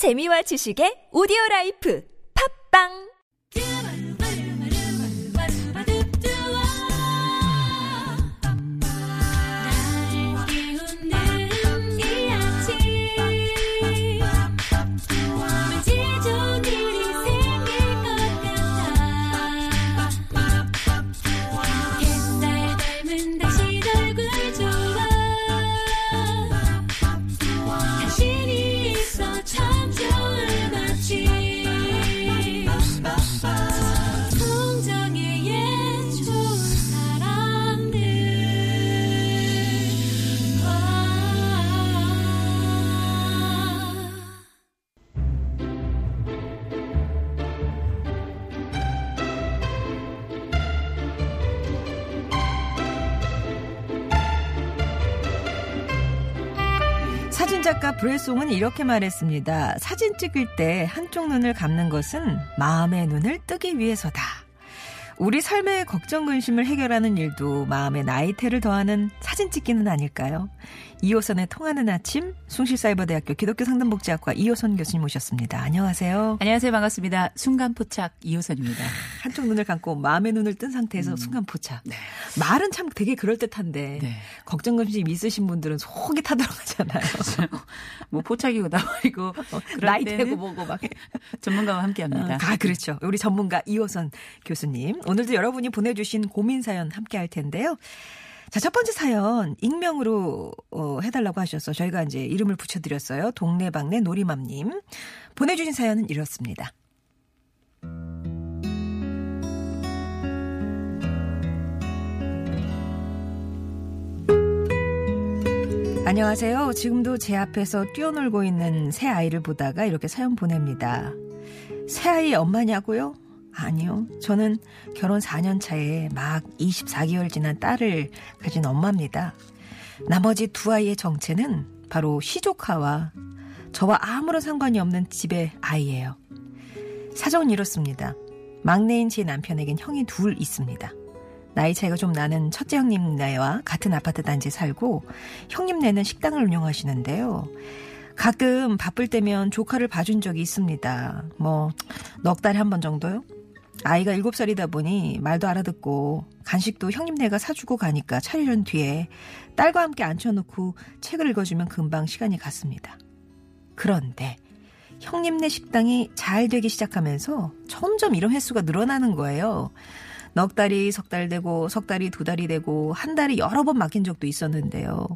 재미와 지식의 오디오 라이프. 팝빵 사진작가 브레송은 이렇게 말했습니다. 사진 찍을 때 한쪽 눈을 감는 것은 마음의 눈을 뜨기 위해서다. 우리 삶의 걱정 근심을 해결하는 일도 마음의 나이테를 더하는 사진 찍기는 아닐까요? 이호선의 통하는 아침 숭실사이버대학교 기독교 상담복지학과 이호선 교수님 모셨습니다. 안녕하세요. 안녕하세요. 반갑습니다. 순간포착 이호선입니다. 한쪽 눈을 감고 마음의 눈을 뜬 상태에서 순간 포착. 말은 참 되게 그럴듯한데 네. 걱정 근심 있으신 분들은 속이 타들어가잖아요. 뭐 포착이고 나발이고 그럴 나이 대고 뭐고 막. 전문가와 함께합니다. 아, 그렇죠. 우리 전문가 이호선 교수님. 오늘도 여러분이 보내주신 고민 사연 함께 할 텐데요. 자, 첫 번째 사연, 익명으로, 어, 해달라고 하셔서 저희가 이제 이름을 붙여드렸어요. 동네방네 놀이맘님. 보내주신 사연은 이렇습니다. 안녕하세요. 지금도 제 앞에서 뛰어놀고 있는 새 아이를 보다가 이렇게 사연 보냅니다. 새 아이 엄마냐고요? 아니요. 저는 결혼 4년 차에 막 24개월 지난 딸을 가진 엄마입니다. 나머지 두 아이의 정체는 바로 시조카와 저와 아무런 상관이 없는 집의 아이예요. 사정은 이렇습니다. 막내인 제 남편에겐 형이 둘 있습니다. 나이 차이가 좀 나는 첫째 형님네와 같은 아파트 단지에 살고 형님네는 식당을 운영하시는데요. 가끔 바쁠 때면 조카를 봐준 적이 있습니다. 뭐 넉 달에 한 번 정도요? 아이가 7살이다 보니 말도 알아듣고 간식도 형님네가 사주고 가니까 차리는 뒤에 딸과 함께 앉혀놓고 책을 읽어주면 금방 시간이 갔습니다. 그런데 형님네 식당이 잘 되기 시작하면서 점점 이런 횟수가 늘어나는 거예요. 넉 달이 석 달 되고 석 달이 두 달이 되고 한 달이 여러 번 막힌 적도 있었는데요.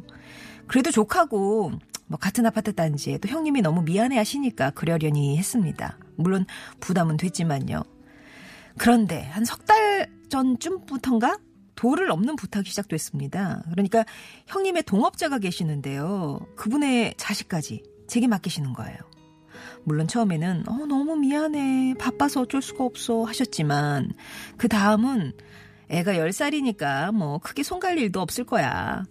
그래도 조카고 뭐 같은 아파트 단지에 또 형님이 너무 미안해 하시니까 그러려니 했습니다. 물론 부담은 됐지만요. 그런데 한 석 달 전쯤부터인가 도를 넘는 부탁이 시작됐습니다. 그러니까 형님의 동업자가 계시는데요. 그분의 자식까지 제게 맡기시는 거예요. 물론 처음에는 어 너무 미안해 바빠서 어쩔 수가 없어 하셨지만 그 다음은 애가 10살이니까 뭐 크게 손갈 일도 없을 거야.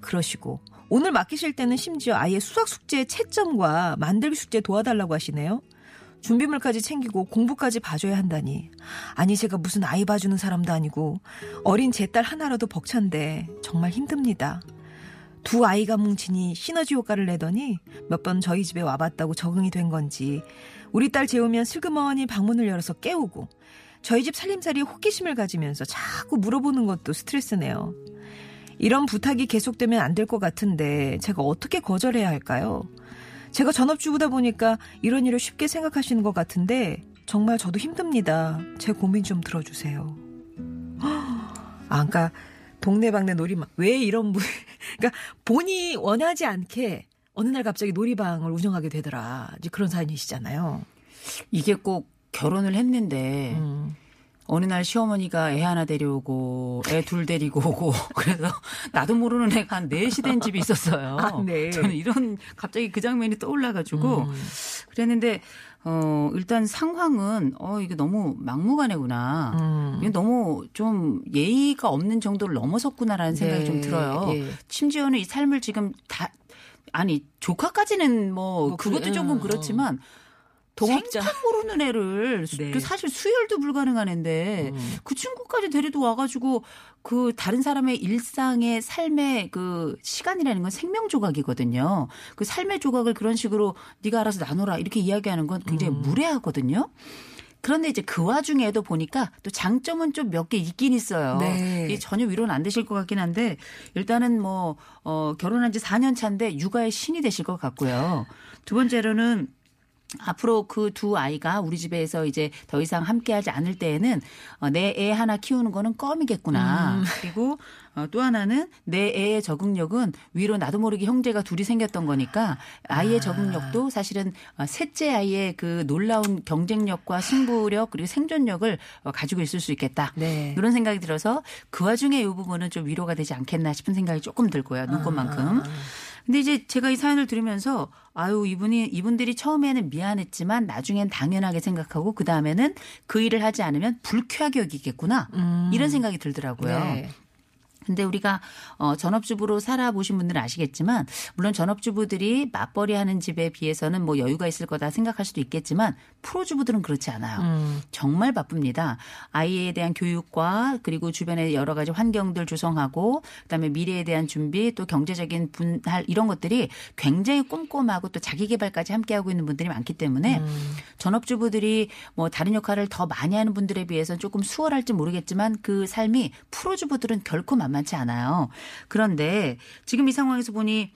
그러시고 오늘 맡기실 때는 심지어 아예 수학 숙제 채점과 만들기 숙제 도와달라고 하시네요. 준비물까지 챙기고 공부까지 봐줘야 한다니. 아니 제가 무슨 아이 봐주는 사람도 아니고 어린 제 딸 하나라도 벅찬데 정말 힘듭니다. 두 아이가 뭉치니 시너지 효과를 내더니 몇 번 저희 집에 와봤다고 적응이 된 건지 우리 딸 재우면 슬그머니 방문을 열어서 깨우고 저희 집 살림살이에 호기심을 가지면서 자꾸 물어보는 것도 스트레스네요. 이런 부탁이 계속되면 안 될 것 같은데 제가 어떻게 거절해야 할까요? 제가 전업주부다 보니까 이런 일을 쉽게 생각하시는 것 같은데 정말 저도 힘듭니다. 제 고민 좀 들어주세요. 아, 그러니까 동네방네 놀이방 왜 이런 분 그러니까 본이 원하지 않게 어느 날 갑자기 놀이방을 운영하게 되더라. 이제 그런 사연이시잖아요. 이게 꼭 결혼을 했는데 음. 어느 날 시어머니가 애 하나 데려오고 애 둘 데리고 오고 그래서 나도 모르는 애가 한 넷이 된 집이 있었어요. 아, 네. 저는 이런 갑자기 그 장면이 떠올라 가지고 음. 그랬는데 어 일단 상황은 어 이게 너무 막무가내구나. 음. 이게 너무 좀 예의가 없는 정도를 넘어섰구나라는 생각이 네, 좀 들어요. 예. 심지어는 이 삶을 지금 다 아니 조카까지는 뭐, 뭐 그것도 그래, 조금 음, 그렇지만 동업자. 모르는 애를 수- 네. 그 사실 수혈도 불가능한 애인데 음. 그 친구까지 데리고 와가지고 그 다른 사람의 일상의 삶의 그 시간이라는 건 생명 조각이거든요. 그 삶의 조각을 그런 식으로 네가 알아서 나눠라 이렇게 이야기하는 건 굉장히 음. 무례하거든요. 그런데 이제 그 와중에도 보니까 또 장점은 좀 몇 개 있긴 있어요. 네. 이게 전혀 위로는 안 되실 것 같긴 한데 일단은 뭐 어, 결혼한 지 4년 차인데 육아의 신이 되실 것 같고요. 두 번째로는 앞으로 그 두 아이가 우리 집에서 이제 더 이상 함께하지 않을 때에는 어, 내애 하나 키우는 거는 껌이겠구나. 음. 그리고 어, 또 하나는 내 애의 적응력은 위로 나도 모르게 형제가 둘이 생겼던 거니까 아이의 아. 적응력도 사실은 어, 셋째 아이의 그 놀라운 경쟁력과 승부력 그리고 생존력을 어, 가지고 있을 수 있겠다. 네. 이런 생각이 들어서 그 와중에 이 부분은 좀 위로가 되지 않겠나 싶은 생각이 조금 들고요. 눈꽃만큼. 근데 이제 제가 이 사연을 들으면서 아유 이분이 이분들이 처음에는 미안했지만 나중엔 당연하게 생각하고 그 다음에는 그 일을 하지 않으면 불쾌하게 여기겠구나 이런 생각이 들더라고요. 네. 근데 우리가 어 전업주부로 살아보신 분들은 아시겠지만 물론 전업주부들이 맞벌이 하는 집에 비해서는 뭐 여유가 있을 거다 생각할 수도 있겠지만 프로주부들은 그렇지 않아요. 음. 정말 바쁩니다. 아이에 대한 교육과 그리고 주변의 여러 가지 환경들 조성하고 그다음에 미래에 대한 준비 또 경제적인 분할 이런 것들이 굉장히 꼼꼼하고 또 자기 개발까지 함께 하고 있는 분들이 많기 때문에 전업주부들이 뭐 다른 역할을 더 많이 하는 분들에 비해서는 조금 수월할지 모르겠지만 그 삶이 프로주부들은 결코 만 만치 않아요. 그런데 지금 이 상황에서 보니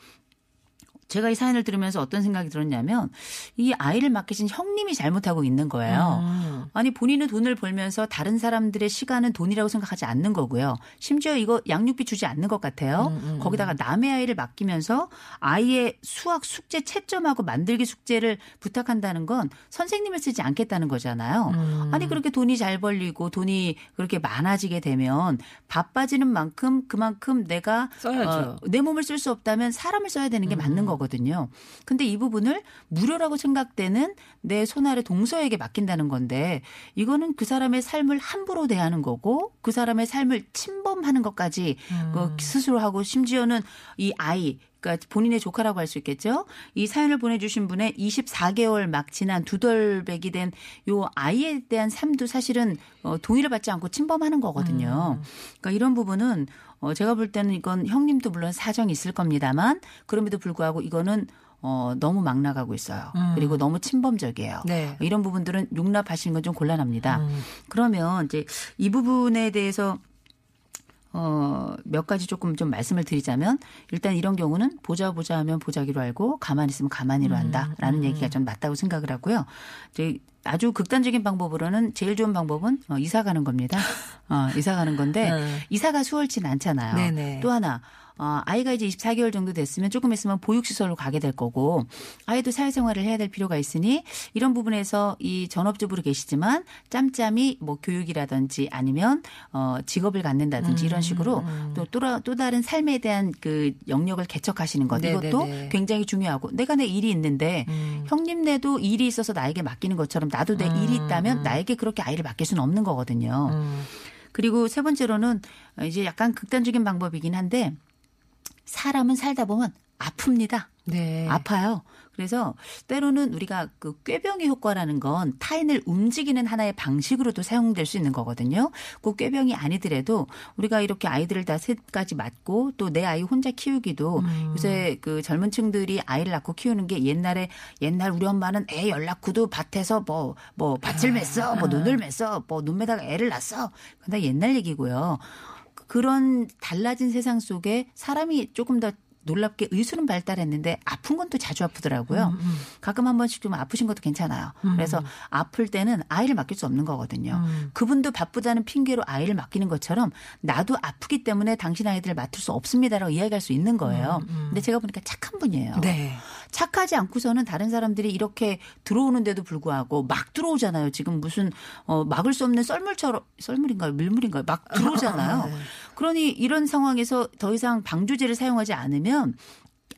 제가 이 사연을 들으면서 어떤 생각이 들었냐면 이 아이를 맡기신 형님이 잘못하고 있는 거예요. 음. 아니 본인은 돈을 벌면서 다른 사람들의 시간은 돈이라고 생각하지 않는 거고요. 심지어 이거 양육비 주지 않는 것 같아요. 음, 거기다가 남의 아이를 맡기면서 아이의 수학 숙제 채점하고 만들기 숙제를 부탁한다는 건 선생님을 쓰지 않겠다는 거잖아요. 음. 아니 그렇게 돈이 잘 벌리고 돈이 그렇게 많아지게 되면 바빠지는 만큼 그만큼 내가. 어, 내 몸을 쓸 수 없다면 사람을 써야 되는 게 맞는 거 거든요. 근데 이 부분을 무료라고 생각되는 내 손아래 동서에게 맡긴다는 건데 이거는 그 사람의 삶을 함부로 대하는 거고 그 사람의 삶을 침범하는 것까지 그 스스로 하고 심지어는 이 아이 그러니까 본인의 조카라고 할 수 있겠죠. 이 사연을 보내주신 분의 24개월 막 지난 두덜백이 된요 아이에 대한 삶도 사실은 어, 동의를 받지 않고 침범하는 거거든요. 그러니까 이런 부분은 어, 제가 볼 때는 이건 형님도 물론 사정이 있을 겁니다만 그럼에도 불구하고 이거는 어, 너무 막 나가고 있어요. 그리고 너무 침범적이에요. 네. 이런 부분들은 용납하시는 건 좀 곤란합니다. 음. 그러면 이제 이 부분에 대해서 어, 몇 가지 조금 좀 말씀을 드리자면 일단 이런 경우는 보자 보자 하면 보자기로 알고 가만히 있으면 가만히로 음, 한다라는 얘기가 좀 맞다고 생각을 하고요. 이제 아주 극단적인 방법으로는 제일 좋은 방법은 어, 이사 가는 겁니다. 어, 이사 가는 건데 음. 이사가 수월치는 않잖아요. 네네. 또 하나 어, 아이가 이제 24개월 정도 됐으면 조금 있으면 보육시설로 가게 될 거고 아이도 사회생활을 해야 될 필요가 있으니 이런 부분에서 이 전업주부로 계시지만 짬짬이 뭐 교육이라든지 아니면 어, 직업을 갖는다든지 이런 식으로 또, 또, 또 다른 삶에 대한 그 영역을 개척하시는 것 이것도 네네네. 굉장히 중요하고 내가 내 일이 있는데 형님네도 일이 있어서 나에게 맡기는 것처럼 나도 내 일이 있다면 나에게 그렇게 아이를 맡길 수는 없는 거거든요. 음. 그리고 세 번째로는 이제 약간 극단적인 방법이긴 한데 사람은 살다 보면 아픕니다. 네. 아파요. 그래서 때로는 우리가 그 꾀병의 효과라는 건 타인을 움직이는 하나의 방식으로도 사용될 수 있는 거거든요. 꼭 꾀병이 아니더라도 우리가 이렇게 아이들을 다 셋까지 맡고 또 내 아이 혼자 키우기도 요새 그 젊은 층들이 아이를 낳고 키우는 게 옛날에 옛날 우리 엄마는 애열 낳고도 밭에서 뭐뭐 밭을 맸어, 뭐 눈을 맸어, 뭐 눈매다가 애를 낳았어. 근데 옛날 얘기고요. 그런 달라진 세상 속에 사람이 조금 더 놀랍게 의술은 발달했는데 아픈 건 또 자주 아프더라고요. 가끔 한 번씩 좀 아프신 것도 괜찮아요. 그래서 아플 때는 아이를 맡길 수 없는 거거든요. 그분도 바쁘다는 핑계로 아이를 맡기는 것처럼 나도 아프기 때문에 당신 아이들을 맡을 수 없습니다라고 이야기할 수 있는 거예요. 근데 제가 보니까 착한 분이에요. 네. 착하지 않고서는 다른 사람들이 이렇게 들어오는데도 불구하고 막 들어오잖아요. 지금 무슨 어 막을 수 없는 썰물처럼 썰물인가요? 밀물인가요? 막 들어오잖아요. 그러니 이런 상황에서 더 이상 방조제를 사용하지 않으면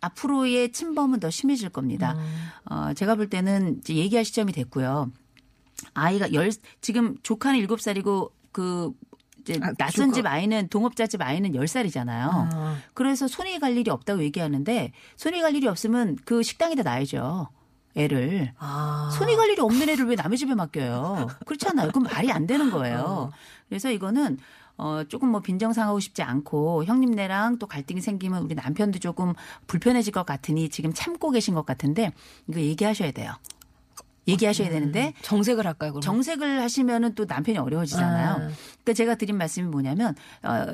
앞으로의 침범은 더 심해질 겁니다. 어 제가 볼 때는 이제 얘기할 시점이 됐고요. 아이가 열 지금 조카는 일곱 살이고 그 이제 아, 낯선 조카. 집 아이는 동업자 집 아이는 열 살이잖아요. 아. 그래서 손이 갈 일이 없다고 얘기하는데 손이 갈 일이 없으면 그 식당에다 놔야죠. 애를. 아. 손이 갈 일이 없는 애를 왜 남의 집에 맡겨요? 그렇잖아요. 그럼 말이 안 되는 거예요. 그래서 이거는 어 조금 뭐 빈정상하고 싶지 않고 형님네랑 또 갈등이 생기면 우리 남편도 조금 불편해질 것 같으니 지금 참고 계신 것 같은데 이거 얘기하셔야 돼요. 얘기하셔야 되는데 정색을 할까요, 그럼? 정색을 하시면은 또 남편이 어려워지잖아요. 아. 그러니까 제가 드린 말씀이 뭐냐면 어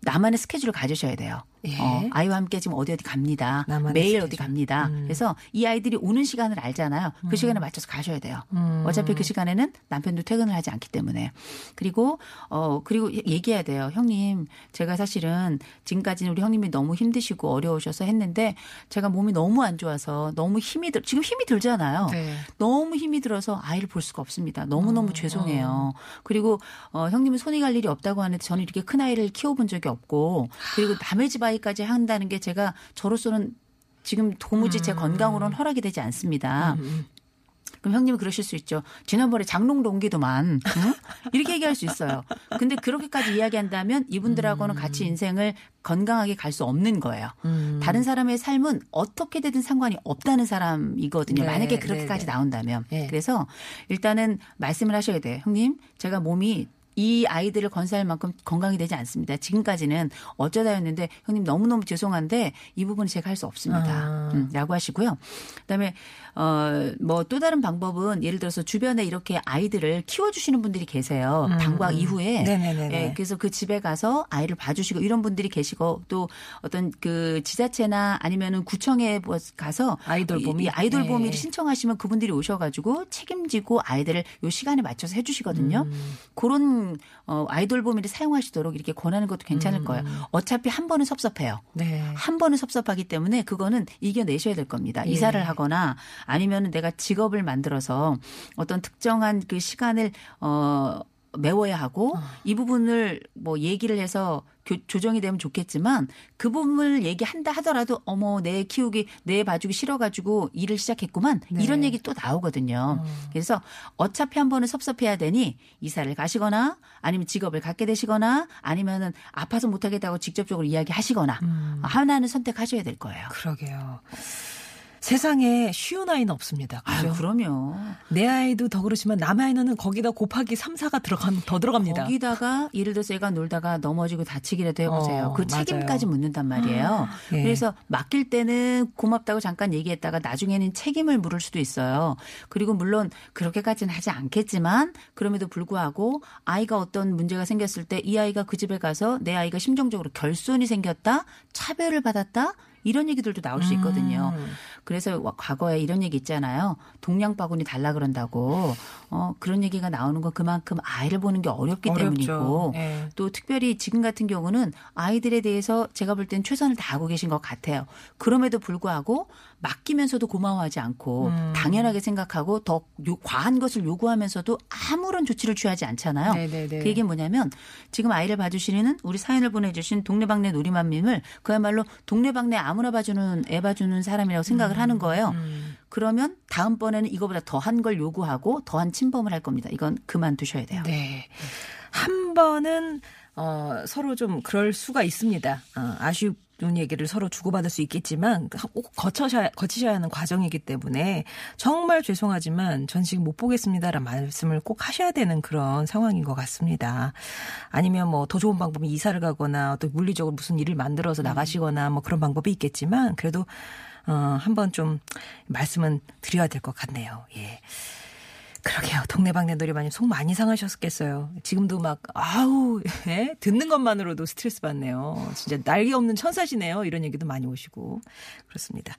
나만의 스케줄을 가지셔야 돼요. 예. 어, 아이와 함께 지금 어디 어디 갑니다. 매일 스케줄. 어디 갑니다. 그래서 이 아이들이 오는 시간을 알잖아요. 그 시간에 맞춰서 가셔야 돼요. 음. 어차피 그 시간에는 남편도 퇴근을 하지 않기 때문에. 그리고 어 그리고 얘기해야 돼요. 형님, 제가 사실은 지금까지는 우리 형님이 너무 힘드시고 어려우셔서 했는데 제가 몸이 너무 안 좋아서 너무 힘이 들 지금 힘이 들잖아요. 네. 너무 힘이 들어서 아이를 볼 수가 없습니다. 너무 너무 죄송해요. 그리고 어 형님은 손이 갈 일이 없다고 하는데 저는 이렇게 큰 아이를 키워본 적이 없고 그리고 남의 집 아이 까지 한다는 게 제가 저로서는 지금 도무지 제 건강으로는 허락이 되지 않습니다. 그럼 형님은 그러실 수 있죠. 지난번에 장롱도 옮기더만. 응? 이렇게 얘기할 수 있어요. 근데 그렇게까지 이야기한다면 이분들하고는 같이 인생을 건강하게 갈 수 없는 거예요. 음. 다른 사람의 삶은 어떻게 되든 상관이 없다는 사람이거든요. 네, 만약에 네, 그렇게까지 네. 나온다면. 네. 그래서 일단은 말씀을 하셔야 돼요. 형님, 제가 몸이 이 아이들을 건사할 만큼 건강이 되지 않습니다. 지금까지는 어쩌다였는데 형님 너무너무 죄송한데 이 부분은 제가 할 수 없습니다. 아. 음, 라고 하시고요. 그다음에 어뭐 또 다른 방법은 예를 들어서 주변에 이렇게 아이들을 키워 주시는 분들이 계세요. 방과 이후에 음. 네네네네. 예, 그래서 그 집에 가서 아이를 봐주시고 이런 분들이 계시고 또 어떤 그 지자체나 아니면은 구청에 뭐 가서 아이돌 봄이? 이 아이돌 봄이를 네. 신청하시면 그분들이 오셔가지고 책임지고 아이들을 요 시간에 맞춰서 해주시거든요. 음. 그런 어, 아이돌 봄이를 사용하시도록 이렇게 권하는 것도 괜찮을 음. 거예요. 어차피 한 번은 섭섭해요. 네. 한 번은 섭섭하기 때문에 그거는 이겨내셔야 될 겁니다. 예. 이사를 하거나 아니면 내가 직업을 만들어서 어떤 특정한 그 시간을 어 메워야 하고 이 부분을 뭐 얘기를 해서 교- 조정이 되면 좋겠지만 그 부분을 얘기한다 하더라도 어머 내 키우기 내 봐주기 싫어가지고 일을 시작했구만 네. 이런 얘기 또 나오거든요. 그래서 어차피 한 번은 섭섭해야 되니 이사를 가시거나 아니면 직업을 갖게 되시거나 아니면은 아파서 못하겠다고 직접적으로 이야기하시거나 하나는 선택하셔야 될 거예요. 그러게요. 세상에 쉬운 아이는 없습니다. 아, 그죠? 그럼요. 내 아이도 더 그렇지만 남의 아이는 거기다 곱하기 3, 4가 들어가면 더 들어갑니다. 거기다가 예를 들어서 애가 놀다가 넘어지고 다치기라도 해보세요. 어, 그 맞아요. 책임까지 묻는단 말이에요. 예. 그래서 맡길 때는 고맙다고 잠깐 얘기했다가 나중에는 책임을 물을 수도 있어요. 그리고 물론 그렇게까지는 하지 않겠지만 그럼에도 불구하고 아이가 어떤 문제가 생겼을 때 이 아이가 그 집에 가서 내 아이가 심정적으로 결손이 생겼다, 차별을 받았다. 이런 얘기들도 나올 수 있거든요. 음. 그래서 와- 과거에 이런 얘기 있잖아요. 동양 바구니 달라 그런다고. 어, 그런 얘기가 나오는 건 그만큼 아이를 보는 게 어렵기 어렵죠. 때문이고 예. 또 특별히 지금 같은 경우는 아이들에 대해서 제가 볼땐 최선을 다하고 계신 것 같아요. 그럼에도 불구하고 맡기면서도 고마워하지 않고 음. 당연하게 생각하고 더 요- 과한 것을 요구하면서도 아무런 조치를 취하지 않잖아요. 네네네. 그 얘기는 뭐냐면 지금 아이를 봐주시는 우리 사연을 보내주신 동네방네 놀이맘님을 그야말로 동네방네 아무나 봐주는 애 봐주는 사람이라고 생각을 하는 거예요. 음. 그러면 다음번에는 이거보다 더한 걸 요구하고 더한 침범을 할 겁니다. 이건 그만두셔야 돼요. 네. 한 번은 어, 서로 좀 그럴 수가 있습니다. 어, 아 쉬운 얘기를 서로 주고받을 수 있겠지만 꼭 거쳐셔야, 거치셔야 하는 과정이기 때문에 정말 죄송하지만 전 지금 못 보겠습니다라는 말씀을 꼭 하셔야 되는 그런 상황인 것 같습니다. 아니면 뭐 더 좋은 방법이 이사를 가거나 또 물리적으로 무슨 일을 만들어서 나가시거나 뭐 그런 방법이 있겠지만 그래도 어, 한번 좀 말씀은 드려야 될 것 같네요. 예. 그러게요. 동네방네 노래방님 속 많이 상하셨겠어요. 지금도 막 아우 예? 듣는 것만으로도 스트레스 받네요. 진짜 날개 없는 천사시네요. 이런 얘기도 많이 오시고 그렇습니다.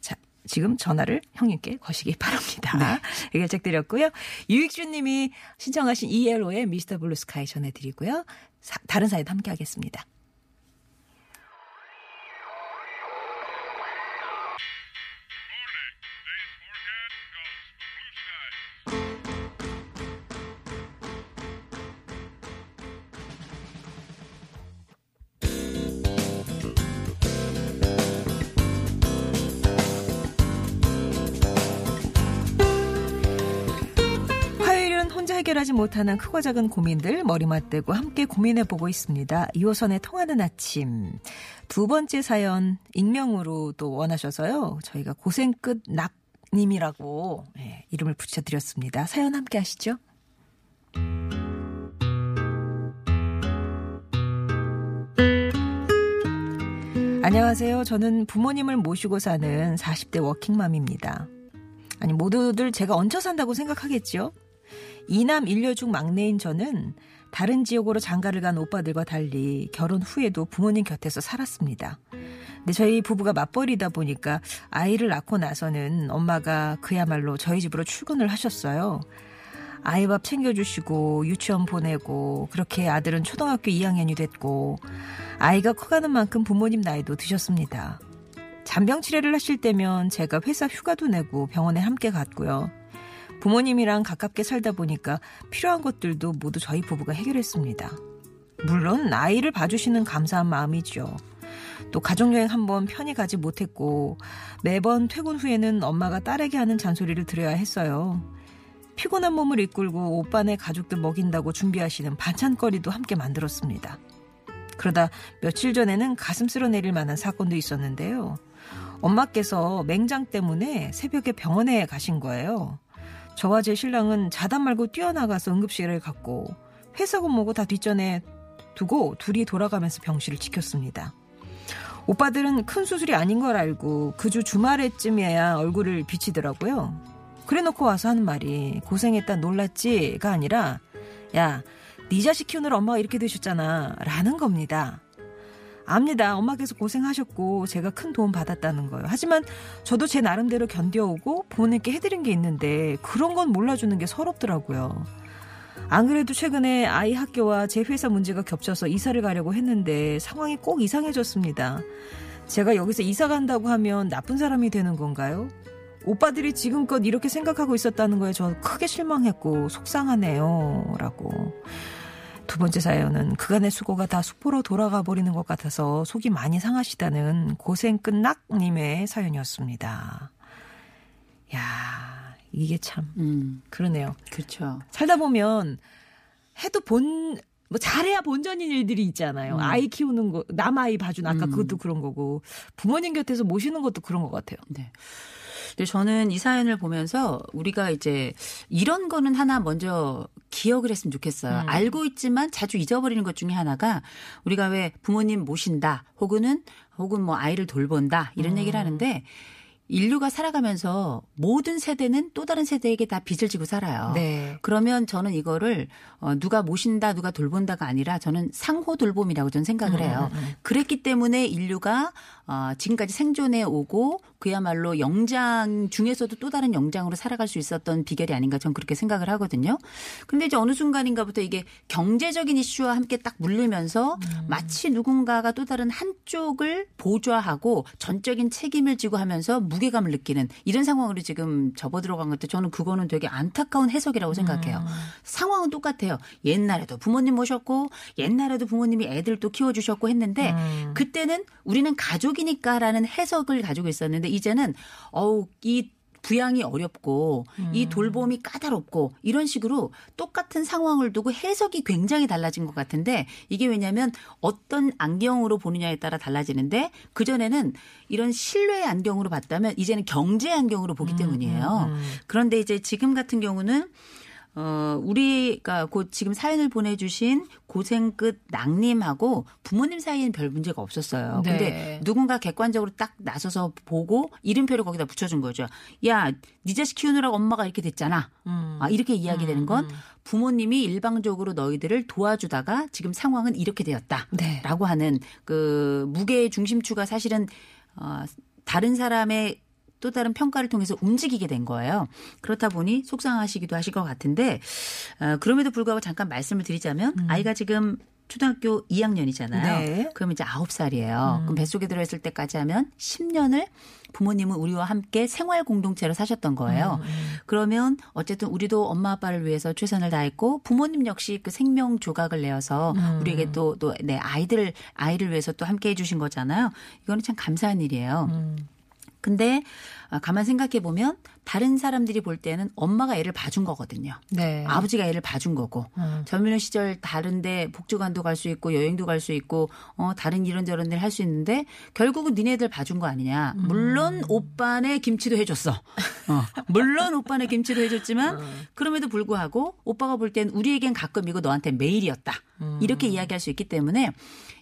자. 지금 전화를 형님께 거시기 바랍니다. 해결책 드렸고요. 유익준 님이 신청하신 ELO의 Mr. Blue Sky 전해드리고요. 사- 다른 사이도 함께 하겠습니다. 해결하지 못하는 크고 작은 고민들 머리 맞대고 함께 고민해보고 있습니다. 2호선의 통하는 아침. 두 번째 사연 익명으로 또 원하셔서요. 저희가 고생 끝 낙 님이라고 예, 이름을 붙여드렸습니다. 사연 함께 하시죠. 안녕하세요. 저는 부모님을 모시고 사는 40대 워킹맘입니다. 아니, 모두들 제가 얹혀 산다고 생각하겠죠? 이남 일녀 중 막내인 저는 다른 지역으로 장가를 간 오빠들과 달리 결혼 후에도 부모님 곁에서 살았습니다. 근데 저희 부부가 맞벌이다 보니까 아이를 낳고 나서는 엄마가 그야말로 저희 집으로 출근을 하셨어요. 아이 밥 챙겨주시고 유치원 보내고 그렇게 아들은 초등학교 2학년이 됐고 아이가 커가는 만큼 부모님 나이도 드셨습니다. 잔병 치레를 하실 때면 제가 회사 휴가도 내고 병원에 함께 갔고요. 부모님이랑 가깝게 살다 보니까 필요한 것들도 모두 저희 부부가 해결했습니다. 물론 아이를 봐주시는 감사한 마음이죠. 또 가족여행 한번 편히 가지 못했고 매번 퇴근 후에는 엄마가 딸에게 하는 잔소리를 들어야 했어요. 피곤한 몸을 이끌고 오빠네 가족들 먹인다고 준비하시는 반찬거리도 함께 만들었습니다. 그러다 며칠 전에는 가슴 쓸어내릴 만한 사건도 있었는데요. 엄마께서 맹장 때문에 새벽에 병원에 가신 거예요. 저와 제 신랑은 자다 말고 뛰어나가서 응급실을 갔고 회사고 뭐고 다 뒷전에 두고 둘이 돌아가면서 병실을 지켰습니다. 오빠들은 큰 수술이 아닌 걸 알고 그 주 주말에쯤이야 얼굴을 비치더라고요. 그래 놓고 와서 하는 말이 고생했다 놀랐지가 아니라 야, 네 자식 키우느라 엄마가 이렇게 되셨잖아 라는 겁니다. 압니다. 엄마께서 고생하셨고 제가 큰 도움 받았다는 거예요. 하지만 저도 제 나름대로 견뎌오고 부모님께 해드린 게 있는데 그런 건 몰라주는 게 서럽더라고요. 안 그래도 최근에 아이 학교와 제 회사 문제가 겹쳐서 이사를 가려고 했는데 상황이 꼭 이상해졌습니다. 제가 여기서 이사 간다고 하면 나쁜 사람이 되는 건가요? 오빠들이 지금껏 이렇게 생각하고 있었다는 거에 저 크게 실망했고 속상하네요. 라고. 두 번째 사연은 그간의 수고가 다 수포로 돌아가 버리는 것 같아서 속이 많이 상하시다는 고생 끝낙님의 사연이었습니다. 야 이게 참 음, 그러네요. 그렇죠. 살다 보면 해도 본, 뭐 잘해야 본전인 일들이 있잖아요. 음. 아이 키우는 거, 남 아이 봐주는 아까 음. 그것도 그런 거고, 부모님 곁에서 모시는 것도 그런 것 같아요. 네. 근데 저는 이 사연을 보면서 우리가 이제 이런 거는 하나 먼저 기억을 했으면 좋겠어요. 음. 알고 있지만 자주 잊어버리는 것 중에 하나가 우리가 왜 부모님 모신다 혹은 혹은 뭐 아이를 돌본다 이런 음. 얘기를 하는데 인류가 살아가면서 모든 세대는 또 다른 세대에게 다 빚을 지고 살아요. 네. 그러면 저는 이거를 어, 누가 모신다, 누가 돌본다가 아니라 저는 상호 돌봄이라고 저는 생각을 해요. 그랬기 때문에 인류가 어, 지금까지 생존해 오고 그야말로 영장 중에서도 또 다른 영장으로 살아갈 수 있었던 비결이 아닌가 저는 그렇게 생각을 하거든요. 근데 이제 어느 순간인가부터 이게 경제적인 이슈와 함께 딱 물리면서 마치 누군가가 또 다른 한쪽을 보좌하고 전적인 책임을 지고 하면서 무게감을 느끼는 이런 상황으로 지금 접어들어간 것도 저는 그거는 되게 안타까운 해석이라고 생각해요. 상황은 똑같아요. 옛날에도 부모님 모셨고 옛날에도 부모님이 애들 또 키워주셨고 했는데 음. 그때는 우리는 가족이니까라는 해석을 가지고 있었는데 이제는 어우 이 부양이 어렵고 이 음. 돌봄이 까다롭고 이런 식으로 똑같은 상황을 두고 해석이 굉장히 달라진 것 같은데 이게 왜냐하면 어떤 안경으로 보느냐에 따라 달라지는데 그 전에는 이런 신뢰의 안경으로 봤다면 이제는 경제 안경으로 보기 때문이에요. 음. 그런데 이제 지금 같은 경우는 어, 우리가 곧 지금 사연을 보내주신 고생 끝 낭님하고 부모님 사이에는 별 문제가 없었어요. 네. 근데 누군가 객관적으로 딱 나서서 보고 이름표를 거기다 붙여준 거죠. 야, 네 자식 키우느라고 엄마가 이렇게 됐잖아. 음. 아, 이렇게 이야기되는 건 부모님이 일방적으로 너희들을 도와주다가 지금 상황은 이렇게 되었다. 네. 라고 하는 그 무게의 중심추가 사실은 어, 다른 사람의 또 다른 평가를 통해서 움직이게 된 거예요. 그렇다 보니 속상하시기도 하실 것 같은데 어, 그럼에도 불구하고 잠깐 말씀을 드리자면 아이가 지금 초등학교 2학년이잖아요. 음. 네. 그럼 이제 9살이에요. 그럼 뱃속에 들어있을 때까지 하면 10년을 부모님은 우리와 함께 생활 공동체로 사셨던 거예요. 그러면 어쨌든 우리도 엄마 아빠를 위해서 최선을 다했고 부모님 역시 그 생명 조각을 내어서 우리에게 또 또내 아이들 아이를 위해서 또 함께 해주신 거잖아요. 이거는 참 감사한 일이에요. 근데 아, 가만 생각해 보면 다른 사람들이 볼 때는 엄마가 애를 봐준 거거든요. 네. 아버지가 애를 봐준 거고 음. 젊은 시절 다른데 복지관도 갈 수 있고 여행도 갈 수 있고 어 다른 이런저런 일 할 수 있는데 결국은 니네들 봐준 거 아니냐. 음. 물론 오빠네 김치도 해줬어. 어, 물론 오빠네 김치도 해줬지만 음. 그럼에도 불구하고 오빠가 볼 땐 우리에겐 가끔이고 너한테 매일이었다. 음. 이렇게 이야기할 수 있기 때문에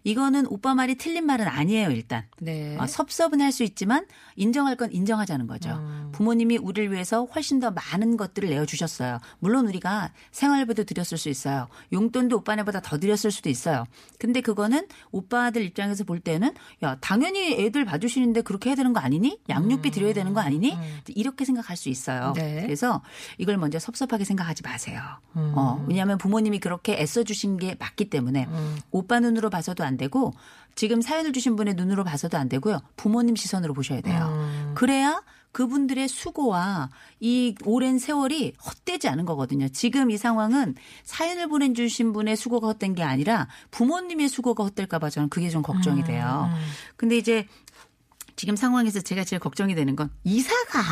이거는 오빠 말이 틀린 말은 아니에요 일단. 네. 아, 섭섭은 할 수 있지만 인정할 건 인정하 자는 거죠. 음. 부모님이 우리를 위해서 훨씬 더 많은 것들을 내어주셨어요. 물론 우리가 생활비도 드렸을 수 있어요. 용돈도 오빠네보다 더 드렸을 수도 있어요. 근데 그거는 오빠들 입장에서 볼 때는 야 당연히 애들 봐주시는데 그렇게 해야 되는 거 아니니? 양육비 드려야 되는 거 아니니? 이렇게 생각할 수 있어요. 음. 네. 그래서 이걸 먼저 섭섭하게 생각하지 마세요. 음. 어, 왜냐하면 부모님이 그렇게 애써주신 게 맞기 때문에 음. 오빠 눈으로 봐서도 안 되고 지금 사연을 주신 분의 눈으로 봐서도 안 되고요. 부모님 시선으로 보셔야 돼요. 음. 그래야 그분들의 수고와 이 오랜 세월이 헛되지 않은 거거든요. 지금 이 상황은 사연을 보내 주신 분의 수고가 헛된 게 아니라 부모님의 수고가 헛될까 봐 저는 그게 좀 걱정이 돼요. 근데 이제 지금 상황에서 제가 제일 걱정이 되는 건 이사가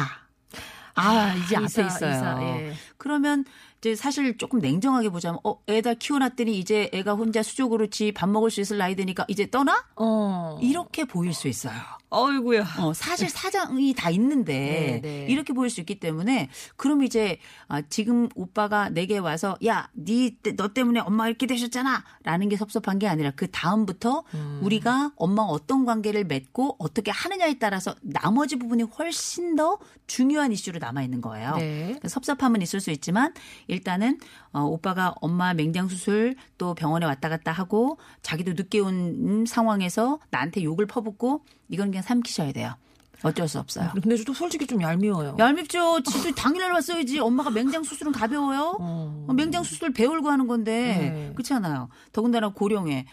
아 이제 앞에 이사, 있어요. 이사, 예. 그러면 이제 사실 조금 냉정하게 보자면 어 애다 키워놨더니 이제 애가 혼자 수족으로 지 밥 먹을 수 있을 나이 되니까 이제 떠나 어. 이렇게 보일 수 있어요. 어이구야. 어, 사실 사장이 다 있는데 네, 네. 이렇게 보일 수 있기 때문에 그럼 이제 아, 지금 오빠가 내게 와서 야니너 때문에 엄마가 이렇게 되셨잖아라는 게 섭섭한 게 아니라 그 다음부터 음. 우리가 엄마가 어떤 관계를 맺고 어떻게 하느냐에 따라서 나머지 부분이 훨씬 더 중요한 이슈로 남아 있는 거예요. 네. 섭섭함은 있을 수 있지만 일단은 어, 오빠가 엄마 맹장 수술 또 병원에 왔다 갔다 하고 자기도 늦게 온 상황에서 나한테 욕을 퍼붓고 이건 그냥 삼키셔야 돼요. 어쩔 수 없어요. 근데 또 솔직히 좀 얄미워요. 얄밉죠. 지도 당일날 왔어야지. 엄마가 맹장 수술은 가벼워요. 어. 어, 맹장 수술 배울고 하는 건데 네. 그렇잖아요. 더군다나 고령에.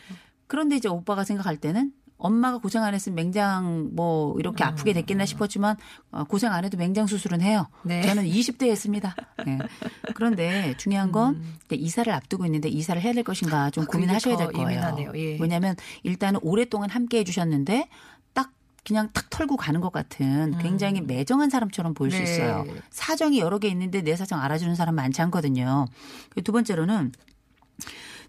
그런데 이제 오빠가 생각할 때는 엄마가 고생 안 했으면 맹장 뭐 이렇게 아프게 됐겠나 싶었지만 어, 고생 안 해도 맹장 수술은 해요. 네. 저는 20대 했습니다. 네. 그런데 중요한 건 이제 이사를 앞두고 있는데 이사를 해야 될 것인가 좀 음. 아, 고민하셔야 더될 거예요. 예. 왜냐하면 일단은 오랫동안 함께 해주셨는데 딱 그냥 탁 털고 가는 것 같은 굉장히 매정한 사람처럼 보일 수 음. 네. 있어요. 사정이 여러 개 있는데 내 사정 알아주는 사람 많지 않거든요. 그리고 두 번째로는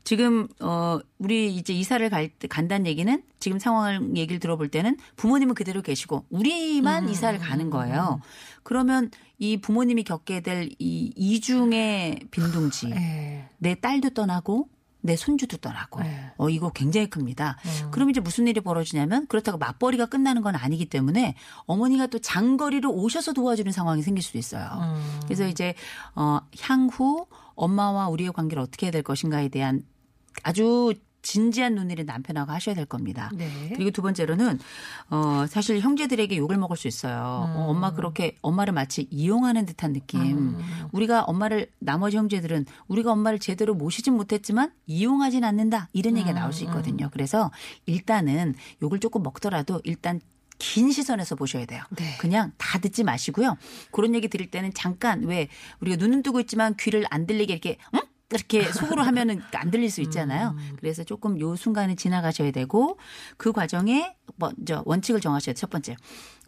지금 어 우리 이제 이사를 갈때 간다는 얘기는 지금 상황을 얘기를 들어볼 때는 부모님은 그대로 계시고 우리만 이사를 가는 거예요. 그러면 이 부모님이 겪게 될 이 이중의 빈둥지 예. 내 딸도 떠나고 내 손주도 떠나고 네. 어 이거 굉장히 큽니다. 그럼 이제 무슨 일이 벌어지냐면 그렇다고 맞벌이가 끝나는 건 아니기 때문에 어머니가 또 장거리로 오셔서 도와주는 상황이 생길 수도 있어요. 음. 그래서 이제 어 향후 엄마와 우리의 관계를 어떻게 해야 될 것인가에 대한 아주 진지한 논의를 남편하고 하셔야 될 겁니다. 네. 그리고 두 번째로는 어 사실 형제들에게 욕을 먹을 수 있어요. 어, 엄마 그렇게 엄마를 마치 이용하는 듯한 느낌. 우리가 엄마를 나머지 형제들은 우리가 엄마를 제대로 모시진 못했지만 이용하진 않는다 이런 얘기가 나올 수 있거든요. 그래서 일단은 욕을 조금 먹더라도 일단 긴 시선에서 보셔야 돼요. 네. 그냥 다 듣지 마시고요. 그런 얘기 들을 때는 잠깐 왜 우리가 눈은 뜨고 있지만 귀를 안 들리게 이렇게 응? 이렇게 속으로 하면은 안 들릴 수 있잖아요. 그래서 조금 요 순간을 지나가셔야 되고 그 과정에 먼저 원칙을 정하셔야 돼요. 첫 번째.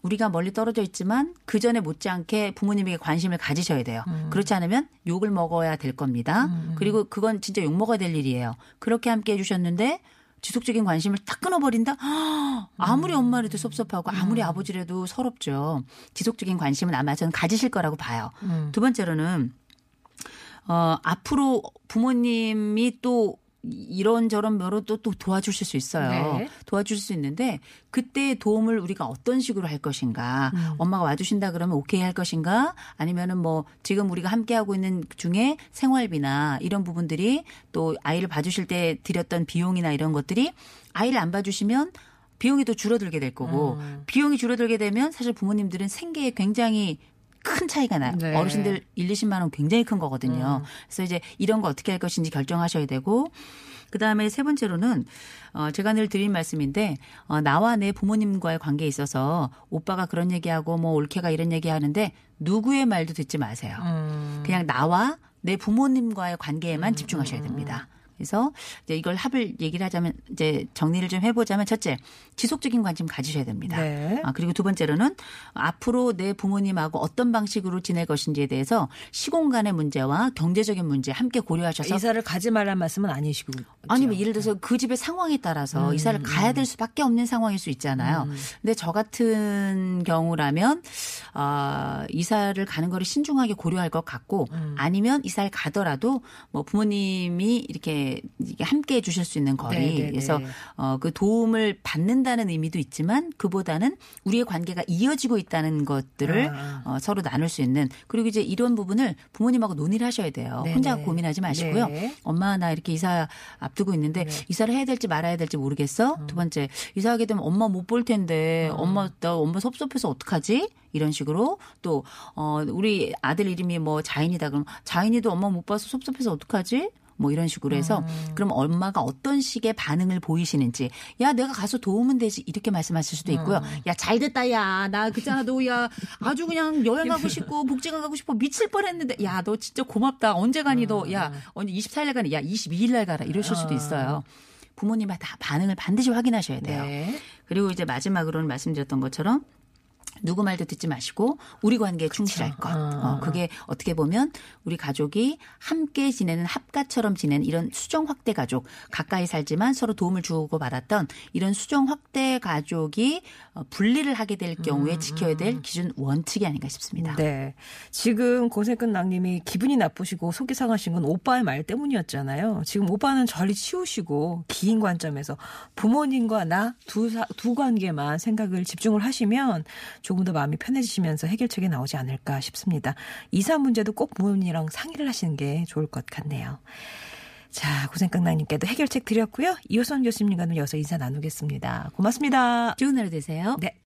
우리가 멀리 떨어져 있지만 그 전에 못지않게 부모님에게 관심을 가지셔야 돼요. 그렇지 않으면 욕을 먹어야 될 겁니다. 그리고 그건 진짜 욕 먹어야 될 일이에요. 그렇게 함께 해주셨는데 지속적인 관심을 딱 끊어버린다? 아무리 엄마라도 섭섭하고 아무리 아버지라도 서럽죠. 지속적인 관심은 아마 저는 가지실 거라고 봐요. 두 번째로는 어, 앞으로 부모님이 또 이런저런 면으로 또, 또 도와주실 수 있어요. 네. 도와줄 수 있는데 그때의 도움을 우리가 어떤 식으로 할 것인가. 엄마가 와주신다 그러면 오케이 할 것인가. 아니면은 뭐 지금 우리가 함께하고 있는 중에 생활비나 이런 부분들이 또 아이를 봐주실 때 들였던 비용이나 이런 것들이 아이를 안 봐주시면 비용이 또 줄어들게 될 거고 비용이 줄어들게 되면 사실 부모님들은 생계에 굉장히 큰 차이가 나요. 네. 어르신들 1, 20만 원 굉장히 큰 거거든요. 그래서 이제 이런 거 어떻게 할 것인지 결정하셔야 되고 그다음에 세 번째로는 어 제가 늘 드린 말씀인데 어 나와 내 부모님과의 관계에 있어서 오빠가 그런 얘기하고 뭐 올케가 이런 얘기하는데 누구의 말도 듣지 마세요. 음. 그냥 나와 내 부모님과의 관계에만 집중하셔야 됩니다. 그래서 이제 이걸 합을 얘기를 하자면 이제 정리를 좀 해보자면 첫째 지속적인 관심 가지셔야 됩니다. 네. 아, 그리고 두 번째로는 앞으로 내 부모님하고 어떤 방식으로 지낼 것인지에 대해서 시공간의 문제와 경제적인 문제 함께 고려하셔서 이사를 가지 말란 말씀은 아니시고. 아니면 예를 들어서 그 집의 상황에 따라서 음, 이사를 가야 될 수밖에 없는 상황일 수 있잖아요. 근데 저 같은 경우라면 아 이사를 가는 거를 신중하게 고려할 것 같고 음. 아니면 이사를 가더라도 뭐 부모님이 이렇게 이게 함께 해주실 수 있는 거리 네, 네, 그래서 네. 어, 그 도움을 받는다는 의미도 있지만 그보다는 우리의 관계가 이어지고 있다는 것들을 아. 어, 서로 나눌 수 있는 그리고 이제 이런 부분을 부모님하고 논의를 하셔야 돼요. 네네. 혼자 고민하지 마시고요. 네. 엄마 나 이렇게 이사 앞두고 있는데 이사를 해야 될지 말아야 될지 모르겠어. 두 번째 이사하게 되면 엄마 못 볼 텐데 엄마 나 엄마 섭섭해서 어떡하지? 이런 식으로 또 어, 우리 아들 이름이 뭐 자인이다 그럼 자인이도 엄마 못 봐서 섭섭해서 어떡하지? 뭐 이런 식으로 해서 그럼 엄마가 어떤 식의 반응을 보이시는지 야 내가 가서 도우면 되지 이렇게 말씀하실 수도 있고요. 야잘 됐다 야. 나 그잖아 너 야 아주 그냥 여행 가고 싶고 복지관 가고 싶어. 미칠 뻔했는데 야 너 진짜 고맙다. 언제 가니 너? 야 언제 24일 가니? 야 22일 날 가라. 이러실 수도 있어요. 부모님의 다 반응을 반드시 확인하셔야 돼요. 네. 그리고 이제 마지막으로는 말씀드렸던 것처럼 누구 말도 듣지 마시고 우리 관계에 충실할 것. 어, 그게 어떻게 보면 우리 가족이 함께 지내는 합가처럼 지내는 이런 수정 확대 가족 가까이 살지만 서로 도움을 주고 받았던 이런 수정 확대 가족이 어, 분리를 하게 될 경우에 지켜야 될 기준 원칙이 아닌가 싶습니다. 네. 지금 고생끝 낭님이 기분이 나쁘시고 속이 상하신 건 오빠의 말 때문이었잖아요. 지금 오빠는 저리 치우시고 긴 관점에서 부모님과 나 두 두 관계만 생각을 집중을 하시면 조금 더 마음이 편해지시면서 해결책이 나오지 않을까 싶습니다. 이사 문제도 꼭 부모님이랑 상의를 하시는 게 좋을 것 같네요. 자, 고생끝 낭님께도 해결책 드렸고요. 이호선 교수님과는 여기서 인사 나누겠습니다. 고맙습니다. 좋은 하루 되세요. 네.